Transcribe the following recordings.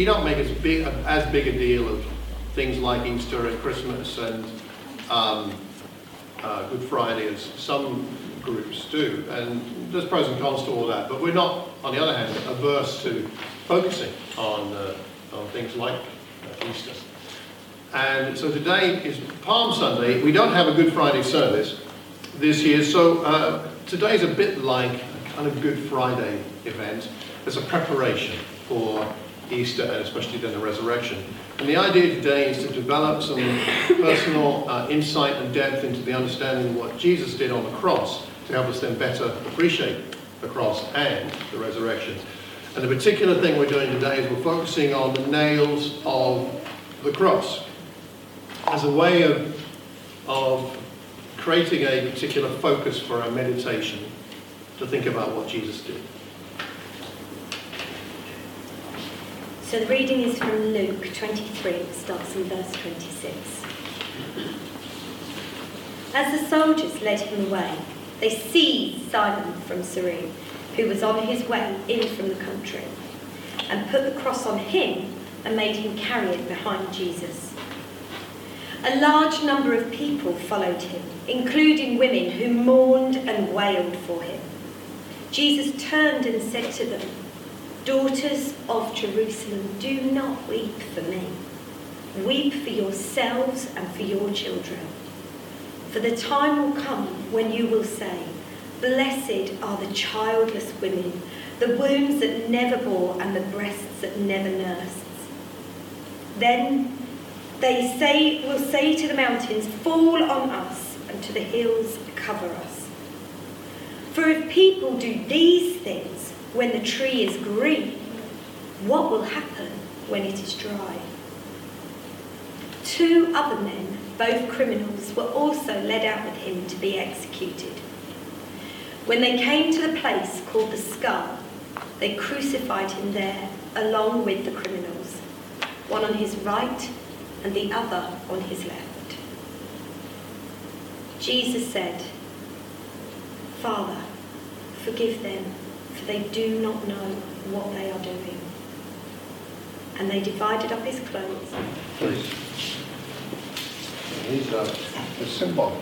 we don't make as big, as big a deal of things like Easter and Christmas and um, uh, Good Friday as some groups do. And there's pros and cons to all that, but we're not, on the other hand, averse to focusing on, uh, on things like uh, Easter. And so today is Palm Sunday. We don't have a Good Friday service this year, so uh, today's a bit like a kind of Good Friday event. It's a preparation for Easter and especially then the resurrection. And the idea today is to develop some personal uh, insight and depth into the understanding of what Jesus did on the cross to help us then better appreciate the cross and the resurrection. And the particular thing we're doing today is we're focusing on the nails of the cross as a way of, of creating a particular focus for our meditation to think about what Jesus did. So the reading is from Luke 23, it starts in verse 26. As the soldiers led him away, they seized Simon from Cyrene, who was on his way in from the country, and put the cross on him and made him carry it behind Jesus. A large number of people followed him, including women who mourned and wailed for him. Jesus turned and said to them, Daughters of Jerusalem, do not weep for me. Weep for yourselves and for your children. For the time will come when you will say, Blessed are the childless women, the wombs that never bore and the breasts that never nursed. Then they say, will say to the mountains, Fall on us, and to the hills, cover us. For if people do these things, when the tree is green, what will happen when it is dry? Two other men, both criminals, were also led out with him to be executed. When they came to the place called the skull, they crucified him there along with the criminals, one on his right and the other on his left. Jesus said, Father, forgive them for they do not know what they are doing. And they divided up his clothes. Please. These are uh, the symbol.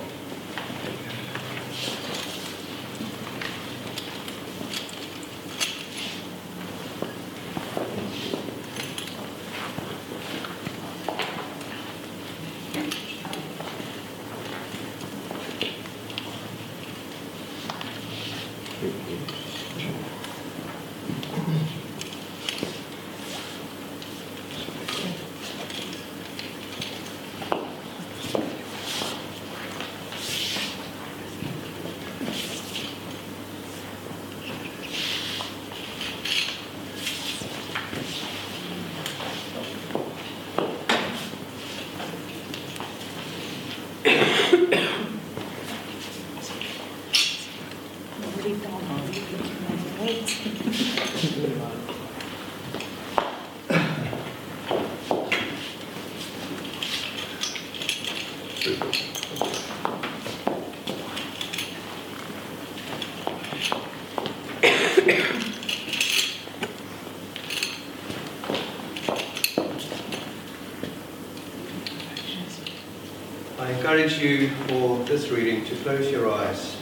Encourage you for this reading to close your eyes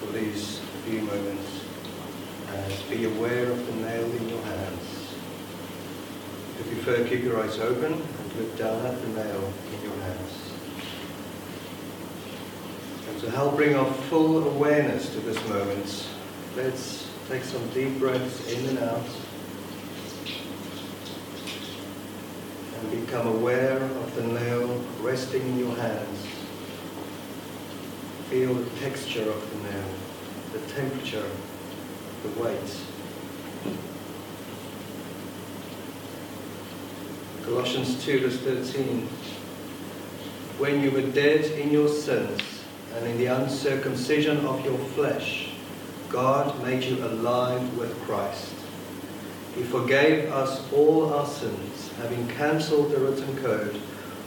for these few moments and be aware of the nail in your hands. If you prefer, keep eyes open and look down at the nail in your hands. And to help bring our full awareness to this moment, let's take some deep breaths in and out and become aware of the nail resting in your hands. Feel the texture of the nail, the temperature, the weight. Colossians 2 verse 13. When you were dead in your sins and in the uncircumcision of your flesh, God made you alive with Christ. He forgave us all our sins, having cancelled the written code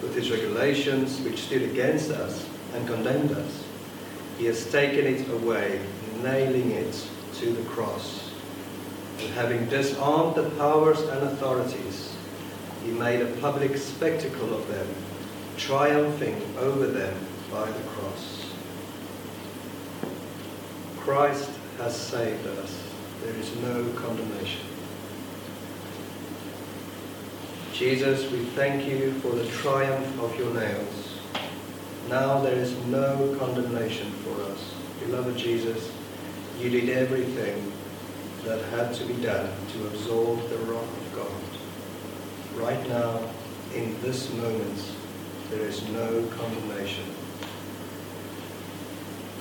with his regulations which stood against us and condemned us. He has taken it away, nailing it to the cross. And having disarmed the powers and authorities, he made a public spectacle of them, triumphing over them by the cross. Christ has saved us. There is no condemnation. Jesus, we thank you for the triumph of your nails. Now there is no condemnation for us. Beloved Jesus, you did everything that had to be done to absorb the wrath of God. Right now, in this moment, there is no condemnation.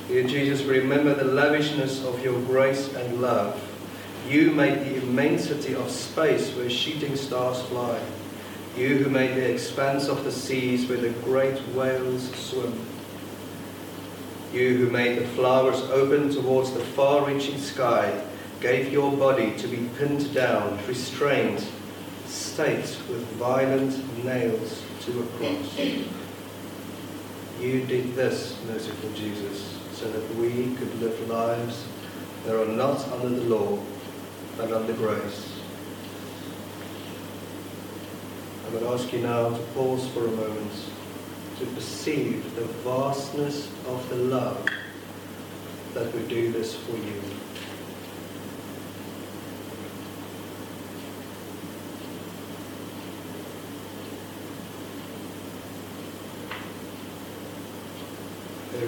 Dear Jesus, remember the lavishness of your grace and love. You made the immensity of space where shooting stars fly. You who made the expanse of the seas where the great whales swim. You who made the flowers open towards the far-reaching sky, gave your body to be pinned down, restrained, with violent nails to a cross. You did this, merciful Jesus, so that we could live lives that are not under the law, but under grace. I would ask you now to pause for a moment to perceive the vastness of the love that would do this for you.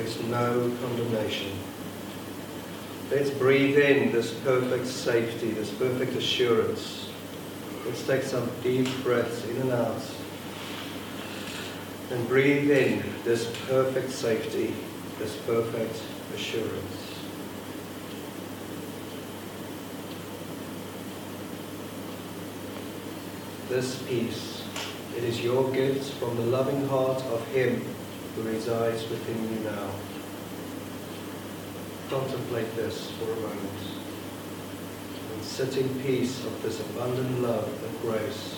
Is no condemnation. Let's breathe in this perfect safety, this perfect assurance. Let's take some deep breaths in and out. And breathe in this perfect safety, this perfect assurance. This peace, it is your gift from the loving heart of Him who resides within you now. Contemplate this for a moment and sit in peace of this abundant love and grace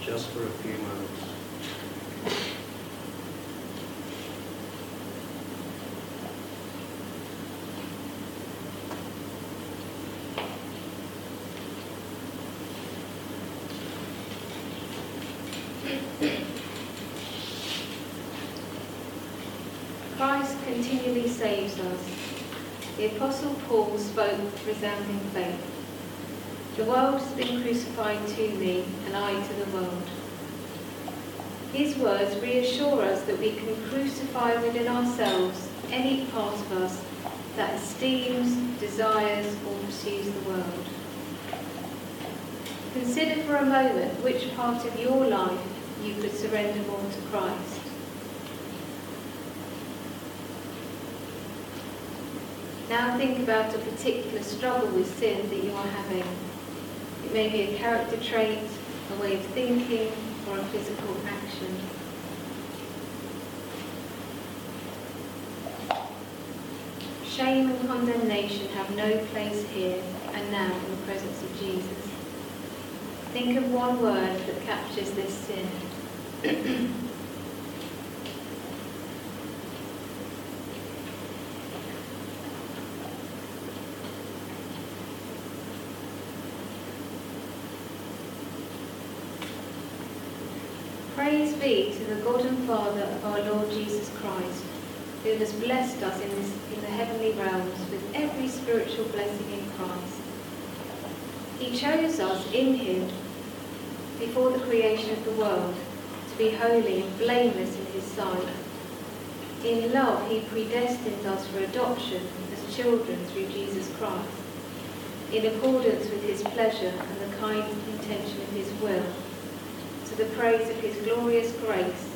just for a few moments. Christ continually saves us. The Apostle Paul spoke with resounding faith. The world has been crucified to me, and I to the world. His words reassure us that we can crucify within ourselves any part of us that esteems, desires, or pursues the world. Consider for a moment which part of your life you could surrender more to Christ. Now think about a particular struggle with sin that you are having. It may be a character trait, a way of thinking, or a physical action. Shame and condemnation have no place here and now in the presence of Jesus. Think of one word that captures this sin. Praise be to the God and Father of our Lord Jesus Christ, who has blessed us in, this, in the heavenly realms with every spiritual blessing in Christ. He chose us in him before the creation of the world to be holy and blameless in his sight. In love, he predestined us for adoption as children through Jesus Christ, in accordance with his pleasure and the kind intention of his will to the praise of his glorious grace,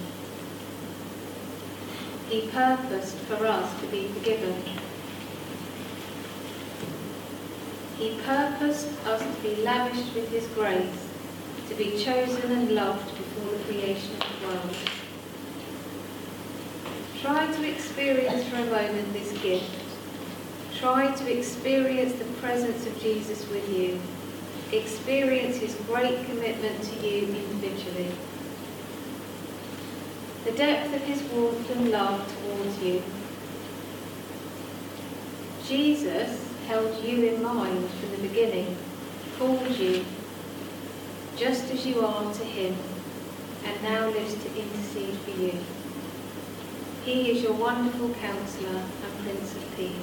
He purposed for us to be forgiven. He purposed us to be lavished with his grace, to be chosen and loved before the creation of the world. Try to experience for a moment this gift. Try to experience the presence of Jesus with you. Experience his great commitment to you individually. The depth of his warmth and love towards you. Jesus held you in mind from the beginning, called you just as you are to him, and now lives to intercede for you. He is your wonderful counselor and Prince of Peace.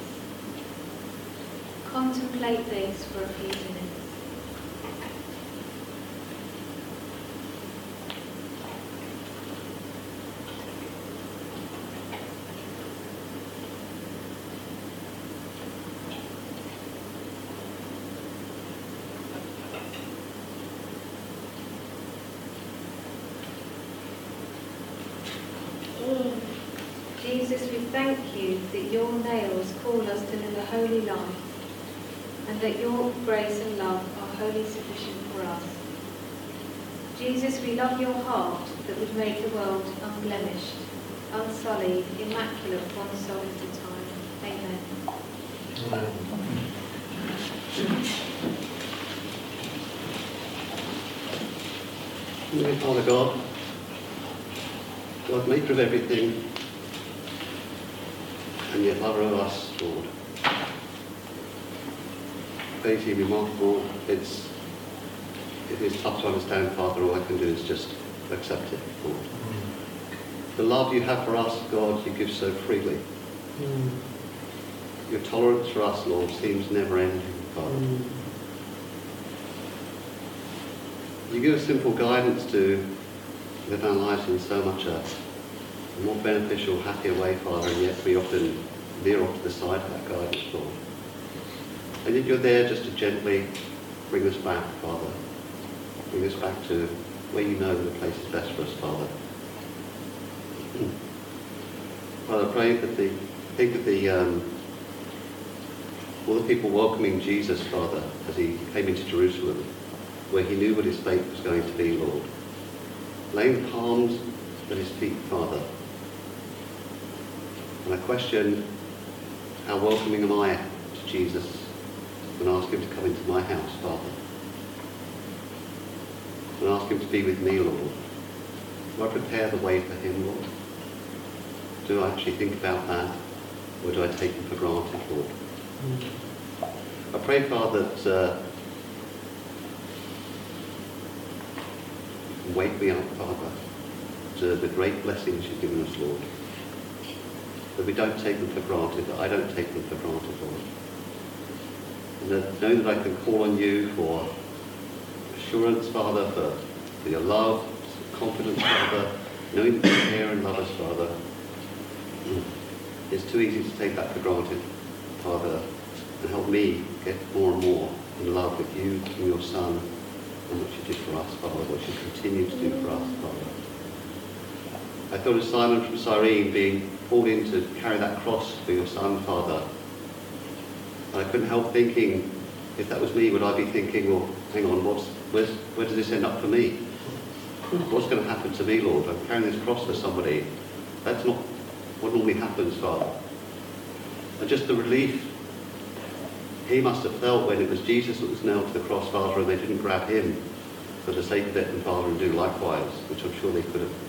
Contemplate this for a few minutes. Jesus, we thank you that your nails call us to live a holy life and that your grace and love are wholly sufficient for us. Jesus, we love your heart that would make the world unblemished, unsullied, immaculate one soul at a time. Amen. Dear Father God, God, maker of everything, and yet lover of us, Lord. Crazy, remarkable. It's it is tough to understand, Father. All I can do is just accept it, Lord. The love you have for us, God, you give so freely. Hmm. Your tolerance for us, Lord, seems never ending, Father. Hmm. You give us simple guidance to live our lives in so much a, a more beneficial, happier way, Father, and yet we often veer off to the side of that guidance, Lord. And yet you're there just to gently bring us back, Father. Bring us back to where you know the place is best for us, Father. Father, I pray that the, think of the, um, all the people welcoming Jesus, Father, as he came into Jerusalem, where he knew what his fate was going to be, Lord. Laying palms at his feet, Father. And I question, how welcoming am I to Jesus and ask him to come into my house, Father? And ask him to be with me, Lord. Do I prepare the way for him, Lord? Do I actually think about that? Or do I take him for granted, Lord? I pray, Father, that uh, wake me up, Father, to the great blessings you've given us, Lord. That we don't take them for granted, that I don't take them for granted, Lord. And that knowing that I can call on you for assurance, Father, for, for your love, confidence, Father, knowing that you care and love us, Father. It's too easy to take that for granted, Father, and help me get more and more in love with you and your Son and what you did for us, Father, what you continue to do for us, Father. I thought of Simon from Cyrene being called in to carry that cross for your Son, Father. And I couldn't help thinking, if that was me, would I be thinking, well, hang on, what's, where does this end up for me? What's going to happen to me, Lord? I'm carrying this cross for somebody. That's not what normally happens, Father. And just the relief he must have felt when it was Jesus that was nailed to the cross, Father, and they didn't grab him for the sake of it, and Father, and do likewise, which I'm sure they could have.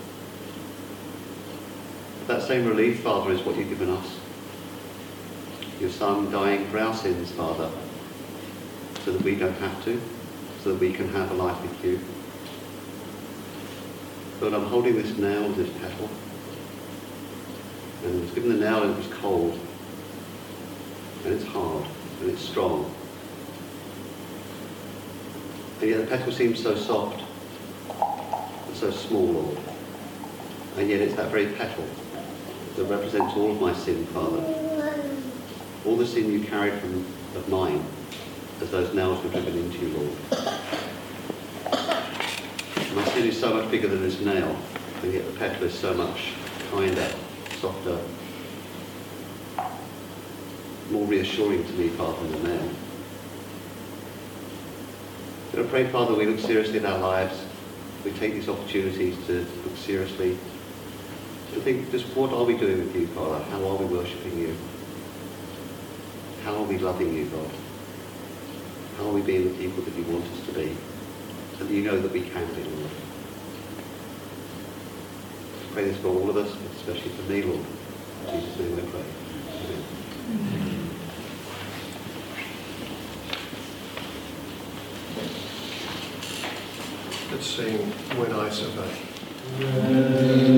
That same relief, Father, is what you've given us. Your Son dying for our sins, Father, so that we don't have to, so that we can have a life with you. Lord, I'm holding this nail, this petal, and I was given the nail and it was cold, and it's hard and it's strong. And yet the petal seems so soft and so small, Lord. And yet it's that very petal that represents all of my sin, Father. All the sin you carried from of mine as those nails were driven into you, Lord. My sin is so much bigger than this nail, and yet the petal is so much kinder, softer, more reassuring to me, Father, than the nail. I pray, Father, we look seriously at our lives we take these opportunities to look seriously, to think just what are we doing with you, Father? How are we worshipping you? How are we loving you, God? How are we being the people that you want us to be? And you know that we can be, Lord. Pray this for all of us, but especially for me, Lord. In Jesus' name I pray. Amen. Let's sing When I Survey.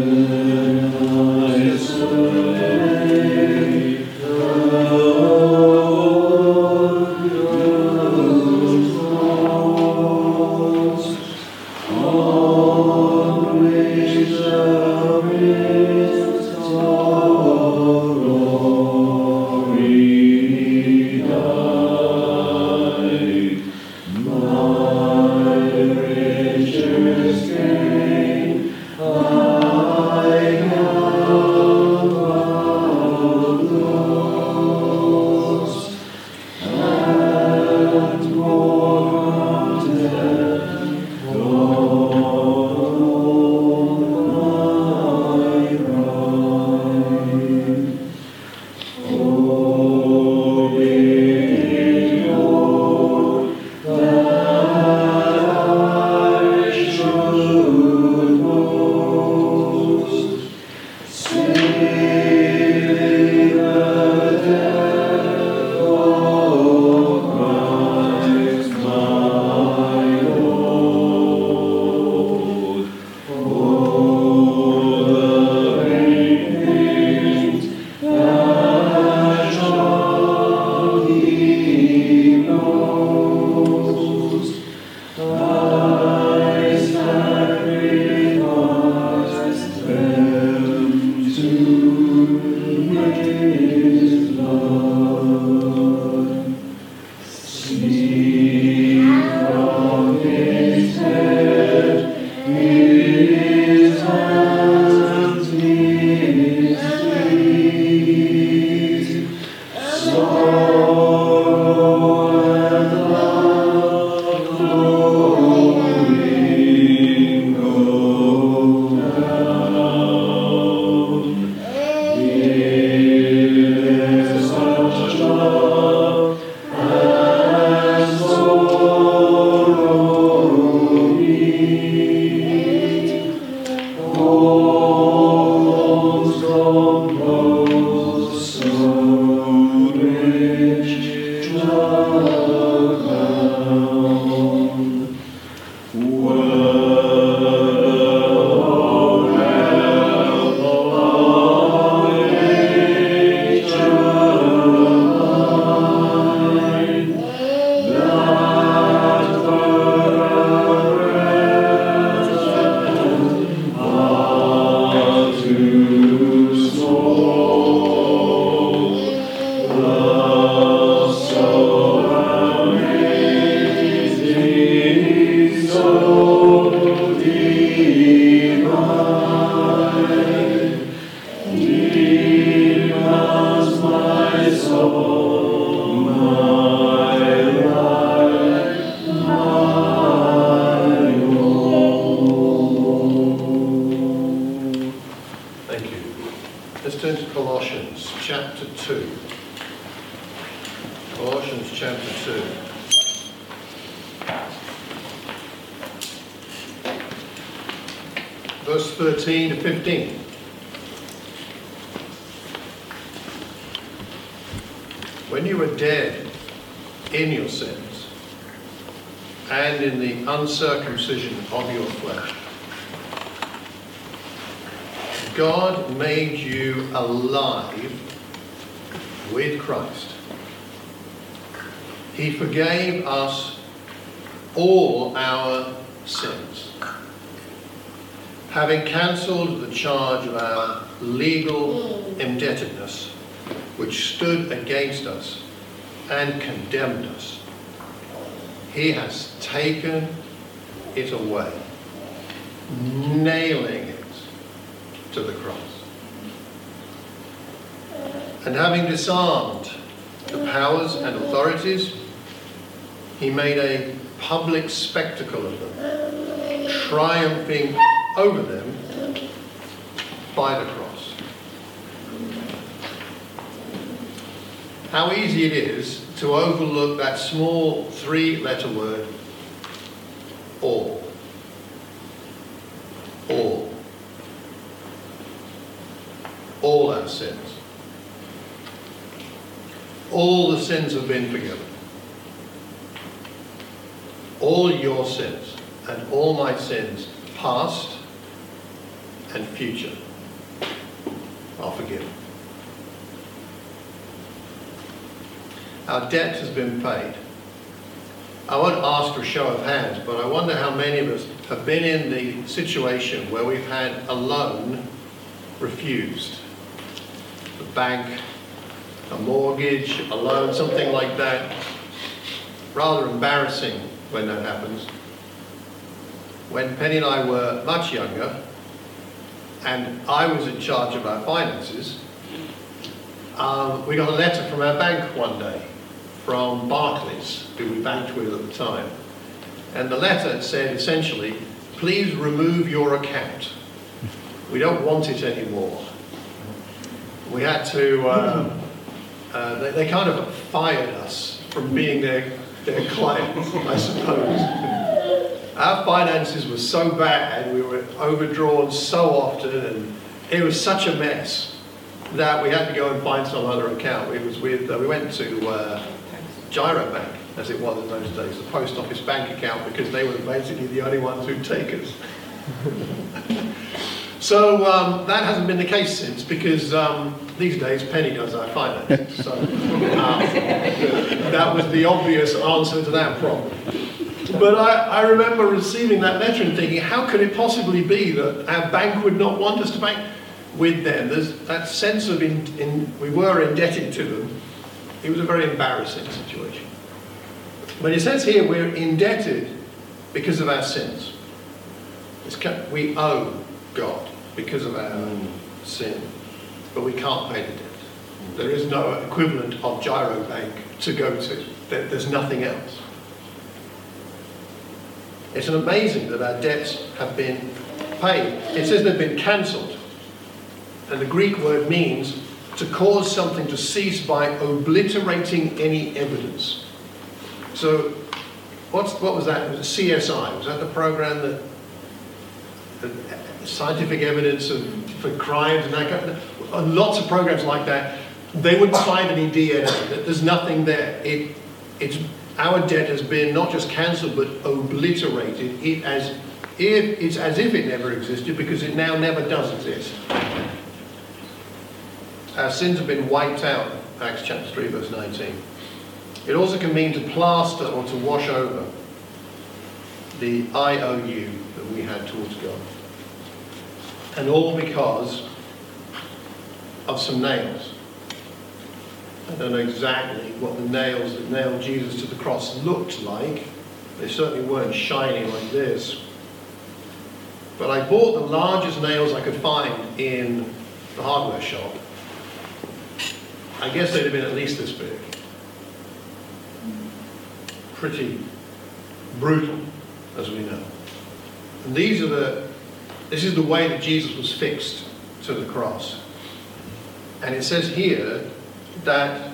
Let's turn to Colossians chapter 2. Colossians chapter 2. Verse 13 to 15. When you were dead in your sins and in the uncircumcision of your flesh, God made you alive with Christ. He forgave us all our sins, having cancelled the charge of our legal indebtedness, which stood against us and condemned us. He has taken it away, nailing to the cross. And having disarmed the powers and authorities, he made a public spectacle of them, triumphing over them by the cross. How easy it is to overlook that small three letter word, all. All. All sins. All the sins have been forgiven. All your sins and all my sins, past and future, are forgiven. Our debt has been paid. I won't ask for a show of hands, but I wonder how many of us have been in the situation where we've had a loan refused. Bank, a mortgage, a loan, something like that. Rather embarrassing when that happens. When Penny and I were much younger, and I was in charge of our finances, um, we got a letter from our bank one day from Barclays, who we banked with at the time. And the letter said essentially, please remove your account. We don't want it anymore. We had to, uh, uh, they, they kind of fired us from being their, their clients, I suppose. Our finances were so bad, we were overdrawn so often, and it was such a mess that we had to go and find some other account. It was with, uh, we went to uh, Giro Bank, as it was in those days, the post office bank account, because they were basically the only ones who'd take us. so um, that hasn't been the case since, because um, these days Penny does our finances. So um, that was the obvious answer to that problem. But I, I remember receiving that letter and thinking, how could it possibly be that our bank would not want us to bank with them? There's that sense of in, in, we were indebted to them. It was a very embarrassing situation. But it says here we're indebted because of our sins. It's, we owe God because of our mm. sin, but we can't pay the debt. Mm. There is no equivalent of Giro Bank to go to. There's nothing else. It's amazing that our debts have been paid. It says they've been cancelled. And the Greek word means to cause something to cease by obliterating any evidence. So, what's, what was that? It was a CSI. Was that the program that, that scientific evidence of, for crimes and that kind of, lots of programs like that. They wouldn't find any DNA. There's nothing there. It, it's our debt has been not just cancelled but obliterated. It as if, it's as if it never existed because it now never does exist. Our sins have been wiped out, Acts chapter 3, verse 19. It also can mean to plaster or to wash over the IOU that we had towards God. And all because of some nails. I don't know exactly what the nails that nailed Jesus to the cross looked like. They certainly weren't shiny like this. But I bought the largest nails I could find in the hardware shop. I guess they'd have been at least this big. Pretty brutal, as we know. And these are the, this is the way that Jesus was fixed to the cross. And it says here that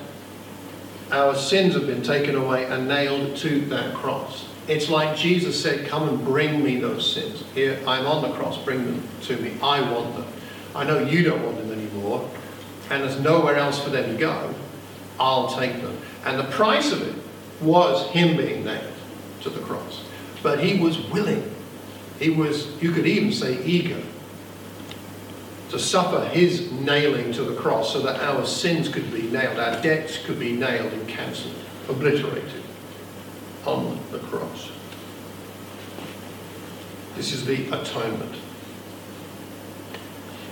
our sins have been taken away and nailed to that cross. It's like Jesus said, Come and bring me those sins. Here, I'm on the cross, bring them to me. I want them. I know you don't want them anymore, and there's nowhere else for them to go. I'll take them. And the price of it was him being nailed to the cross. But he was willing. He was, you could even say, eager to suffer his nailing to the cross so that our sins could be nailed, our debts could be nailed and cancelled, obliterated on the cross. This is the atonement.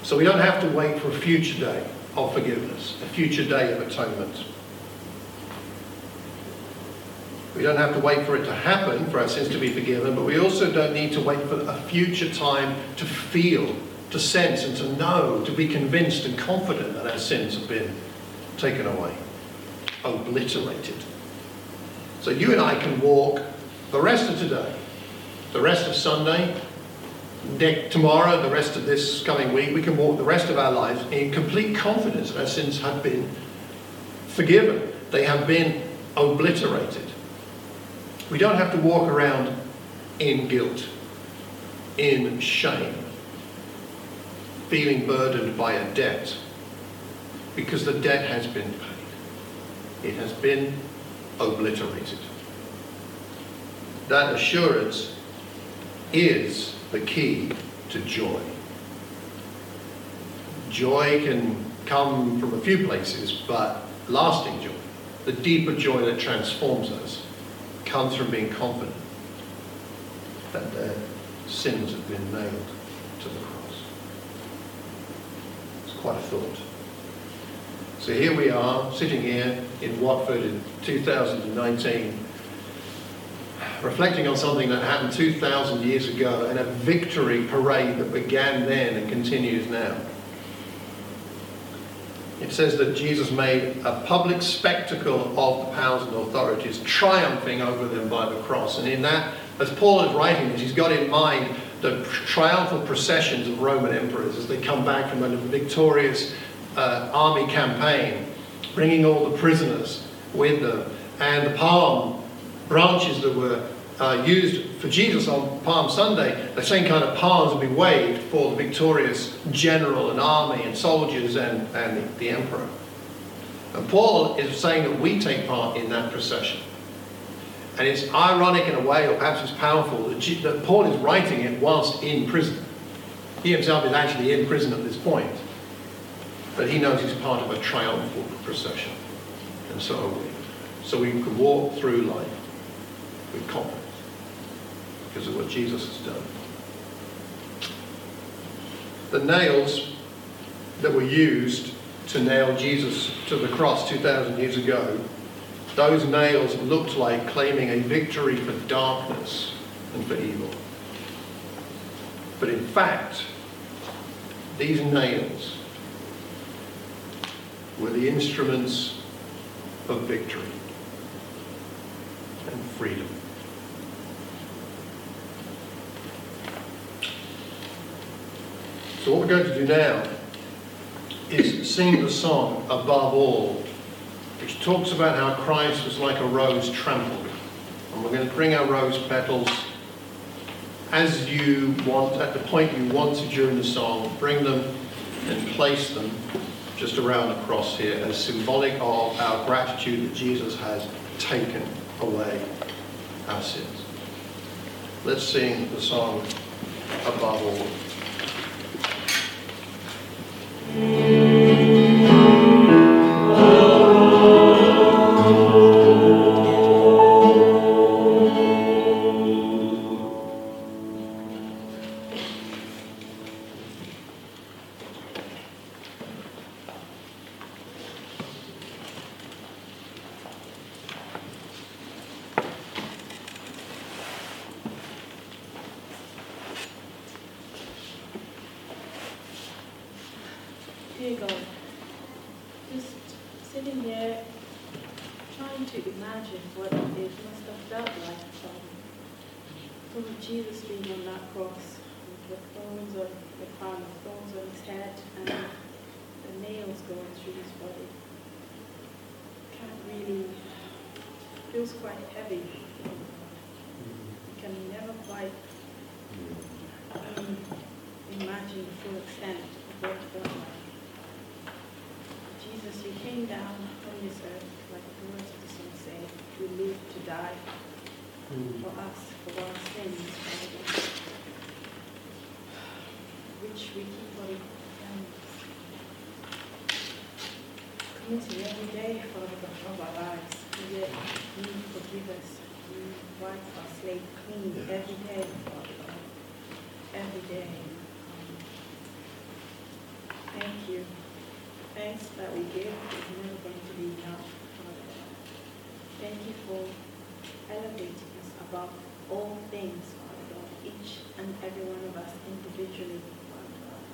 So we don't have to wait for a future day of forgiveness, a future day of atonement. We don't have to wait for it to happen, for our sins to be forgiven, but we also don't need to wait for a future time to feel to sense and to know, to be convinced and confident that our sins have been taken away, obliterated. So you and I can walk the rest of today, the rest of Sunday, tomorrow, the rest of this coming week, we can walk the rest of our lives in complete confidence that our sins have been forgiven. They have been obliterated. We don't have to walk around in guilt, in shame, feeling burdened by a debt, because the debt has been paid. It has been obliterated. That assurance is the key to joy. Joy can come from a few places, but lasting joy, the deeper joy that transforms us, comes from being confident that their sins have been nailed to the cross. It's quite a thought. So here we are, sitting here in Watford in 2019, reflecting on something that happened 2,000 years ago and a victory parade that began then and continues now. It says that Jesus made a public spectacle of the powers and authorities, triumphing over them by the cross. And in that, as Paul is writing this, he's got in mind the triumphal processions of Roman emperors as they come back from a victorious uh, army campaign, bringing all the prisoners with them, and the palm branches that were uh, used for Jesus on Palm Sunday, the same kind of palms will be waved for the victorious general and army and soldiers and, and the, the emperor. And Paul is saying that we take part in that procession. And it's ironic in a way, or perhaps it's powerful, that, G- that Paul is writing it whilst in prison. He himself is actually in prison at this point. But he knows he's part of a triumphal procession. And so. So we can walk through life with confidence because of what Jesus has done. The nails that were used to nail Jesus to the cross 2,000 years ago, those nails looked like claiming a victory for darkness and for evil. But in fact, these nails were the instruments of victory and freedom. So what we're going to do now is sing the song above all, which talks about how Christ was like a rose trampled. And we're going to bring our rose petals as you want, at the point you want to during the song, bring them and place them just around the cross here as symbolic of our gratitude that Jesus has taken away our sins. Let's sing the song above all. Dear Jesus being on that cross with the thorns on the crown of thorns on his head and the nails going through his body. Can't really feels quite heavy. You can never quite um, imagine the full extent of what felt like. Jesus, you came down from this earth, like the words of the song say, you lived to die for us, for our sins, Father God, which we keep on um, committing every day, Father God, of our lives. Yet you forgive us, you wipe our slate clean every day, Father God, every day. Thank you thanks that we give is never going to be enough. Father God. Thank you for elevating us above all things, Father God, each and every one of us individually, Father God.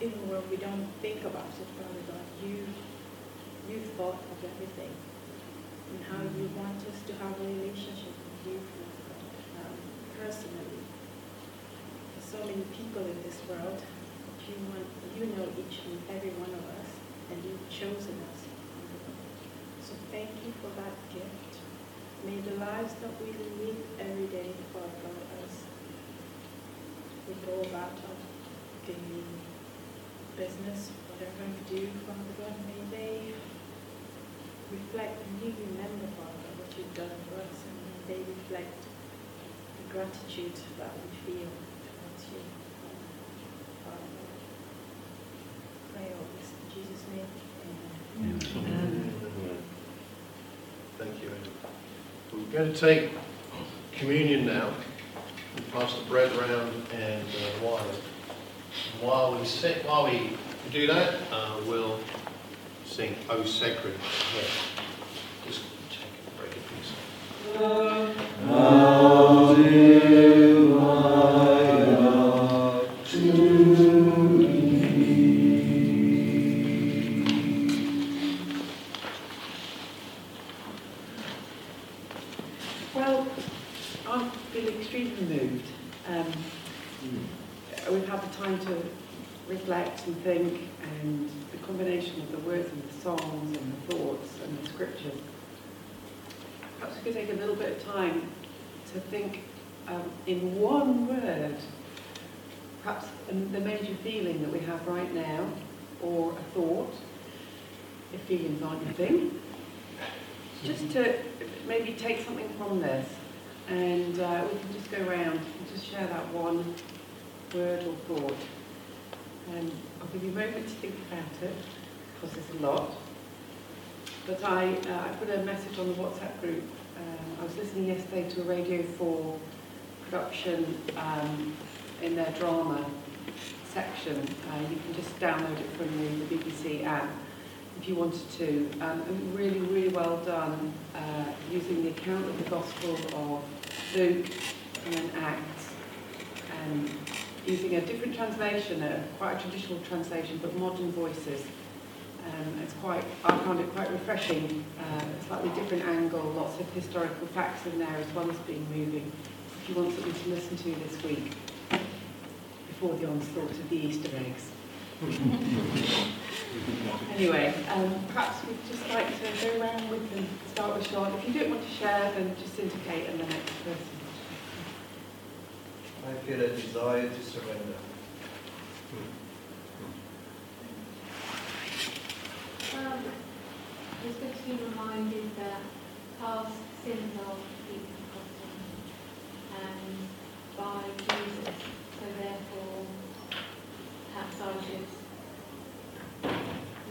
Even world, we don't think about it, Father God, you, you thought of everything and how you want us to have a relationship with you, Father God. Um, personally. There's so many people in this world. You, want, you know each and every one of us, and you've chosen us. So thank you for that gift. May the lives that we live every day, Father God, as we go about our daily business, whatever we do, Father God, may they reflect and you remember, Father, what you've done for us, and may they reflect the gratitude that we feel towards you. Father God. Pray all this in Jesus' name. Amen. Thank you. Amy. We're going to take communion now and pass the bread around and uh, wine. While we sit, while we do that, uh, we'll sing O Sacred. Yeah. Just check and break a piece. In one word, perhaps the major feeling that we have right now, or a thought, if feelings aren't your thing. Just to maybe take something from this and uh, we can just go around and just share that one word or thought. Um, I'll give you a moment to think about it because there's a lot. But I, uh, I put a message on the WhatsApp group. Um, I was listening yesterday to a Radio 4 production um, in their drama section. Uh, you can just download it from the, the BBC app if you wanted to. Um, really, really well done uh, using the account of the Gospel of Luke and Acts and using a different translation, a, quite a traditional translation, but modern voices. Um, it's quite, I found it quite refreshing, uh, slightly different angle, lots of historical facts in there as well as being moving. If you want something to listen to this week, before the onslaught of the Easter eggs. Anyway, um, perhaps we'd just like to go around with them, start with Sean. If you don't want to share, then just indicate and the next person. I feel a desire to surrender. Um, it's good to be reminded that past sins are deeply forgotten and by Jesus. So therefore, perhaps I should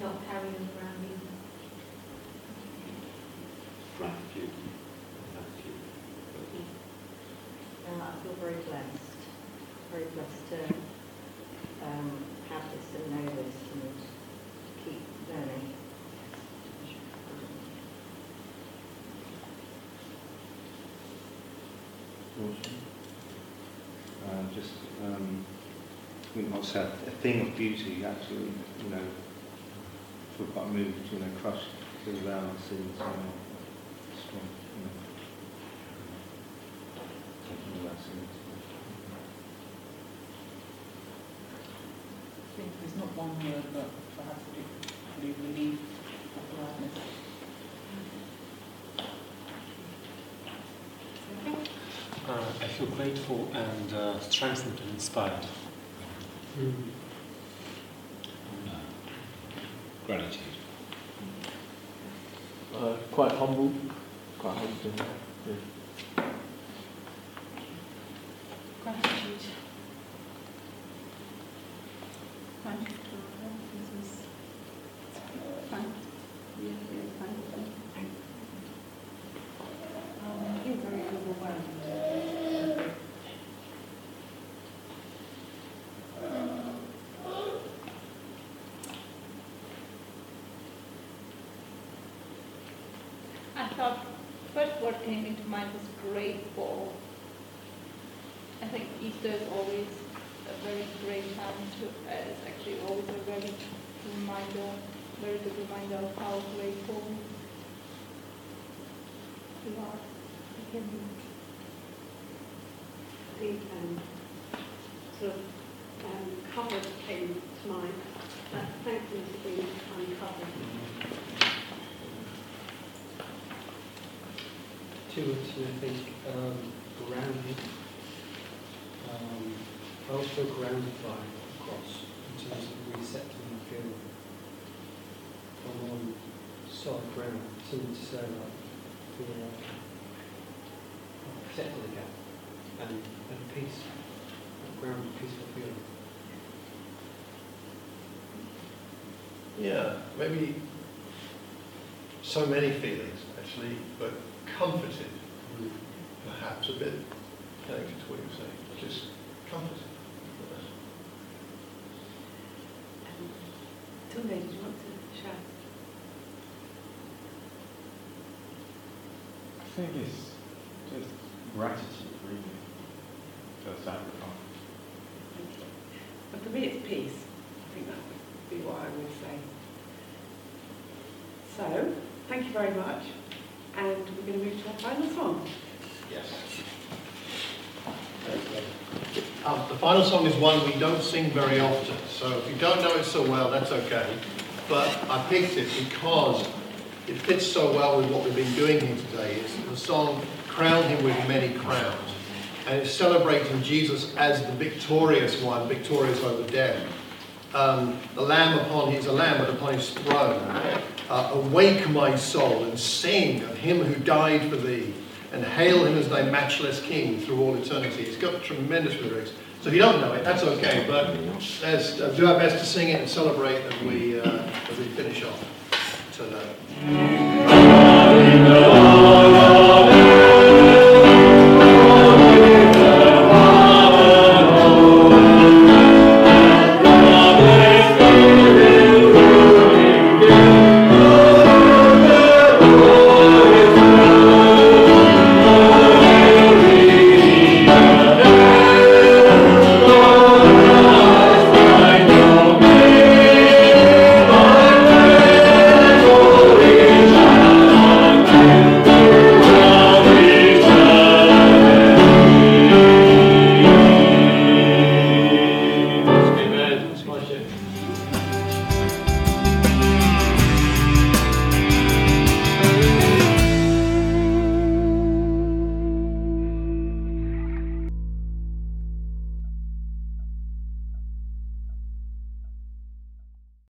not carry them around either. Gratitude. Gratitude. Uh, I feel very blessed, very blessed to um, have this and know this and keep learning. Uh, just, um, we might say a thing of beauty, actually, you know, feel quite moved, you know, crushed to around our sins, you know, strong, you know, taking all our sins. I think there's not one word, but perhaps it probably relief or gladness. Uh, I feel grateful and uh, strengthened and inspired. Gratitude. Uh, quite humble, quite humble. Yeah. Gratitude. Thank first what came into mind was grateful. I think Easter is always a very great time to, uh, it's actually always a very reminder, very good reminder of how grateful we are. We can be. think um, sort of um, covered came to mind. Uh, thankfulness for being uncovered. Two words, and I think um, grounded. Um, also grounded by the cross in terms of resetting and feel I'm on solid ground. Something to say like like I've settled again and, and peace, that grounded, peaceful feeling. Yeah, maybe so many feelings actually, but comforted, perhaps a bit connected to what you're saying, just comforted. Um, Tunde, did you want to share? I think it's just gratitude, really, for the sacrifice. Thank. But for me, it's peace. I think that would be what I would say. So, thank you very much. And we're going to move to our final song. Yes. Um, the final song is one we don't sing very often, so if you don't know it so well, that's okay. But I picked it because it fits so well with what we've been doing here today. It's the song Crown Him with Many Crowns. And it's celebrating Jesus as the victorious one, victorious over death. Um, the lamb upon his, a lamb upon his throne. Uh, awake my soul and sing of him who died for thee and hail him as thy matchless king through all eternity. It's got tremendous lyrics. So if you don't know it, that's okay, but let's uh, do our best to sing it and celebrate as we, uh, as we finish off today.